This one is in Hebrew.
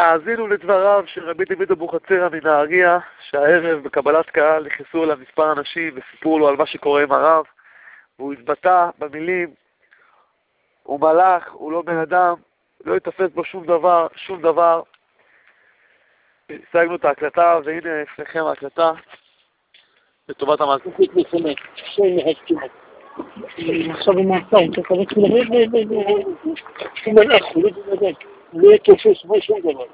האזינו לדבריו של רבי דוד אבוחצירא מנהריה, שהערב בקבלת קהל נכנסו אליו מספר אנשים וסיפרו לו על מה שקורה עם הרב, והוא התבטא במילים, הוא מלאך, הוא לא בן אדם, לא יתפס בו שום דבר, שום דבר. השגנו את ההקלטה, והנה אצלכם ההקלטה, לטובת המעשה. עכשיו הוא מעצר, אתה קורא תפילה, הוא מלאך, הוא לא בן אדם, הוא לא יתופס בו שום דבר.